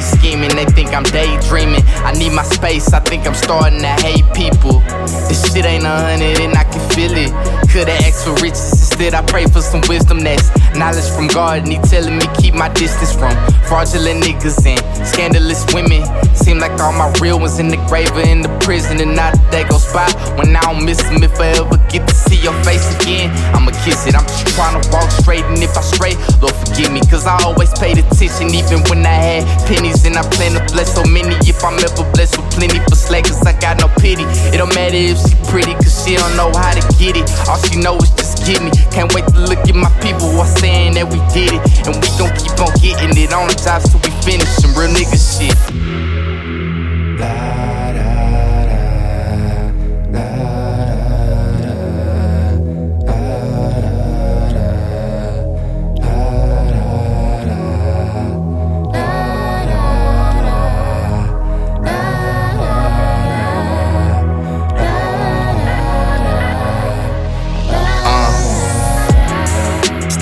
scheming, they think I'm daydreaming. I need my space, I think I'm starting to hate people. This shit ain't a hundred and I can feel it. Could've asked for riches, instead I pray for some wisdom that's knowledge from God. And he telling me keep my distance from fraudulent niggas and scandalous women. Seem like all my real ones in the grave or in the prison, and not a day goes by when I don't miss them. If I ever get to see your face again, I'ma kiss it. I'm just trying to walk straight, and if I stray, Lord forgive me, cause I always paid attention, even when I had pennies. And I plan to bless so many if I'm ever blessed with plenty for slack, cause I got no pity. It don't matter if she pretty, cause she don't know how to get it. All she know is just get me. Can't wait to look at my people while saying that we did it. And we gon' keep on getting it on the jobs till we finish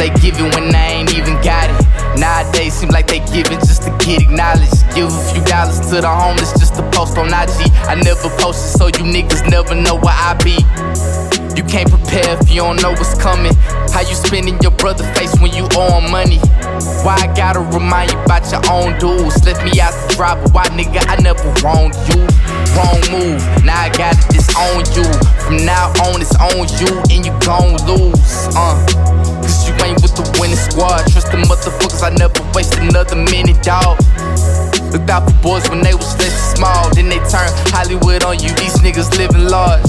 Stay giving when I ain't even got it. Nowadays seem like they giving just to get acknowledged. Give a few dollars to the homeless just to post on IG. I never posted, so you niggas never know where I be. You can't prepare if you don't know what's coming. How you spending your brother face when you owe him money? Why I gotta remind you about your own dudes? Left me out the drop, but why nigga I never wronged you? Wrong move, now I gotta disown you. From now on, it's on you, and you gon' lose. Out for boys when they was less small. Then they turn Hollywood on you. These niggas living large.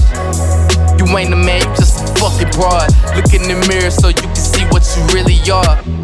You ain't a man, you just a fucking broad. Look in the mirror so you can see what you really are.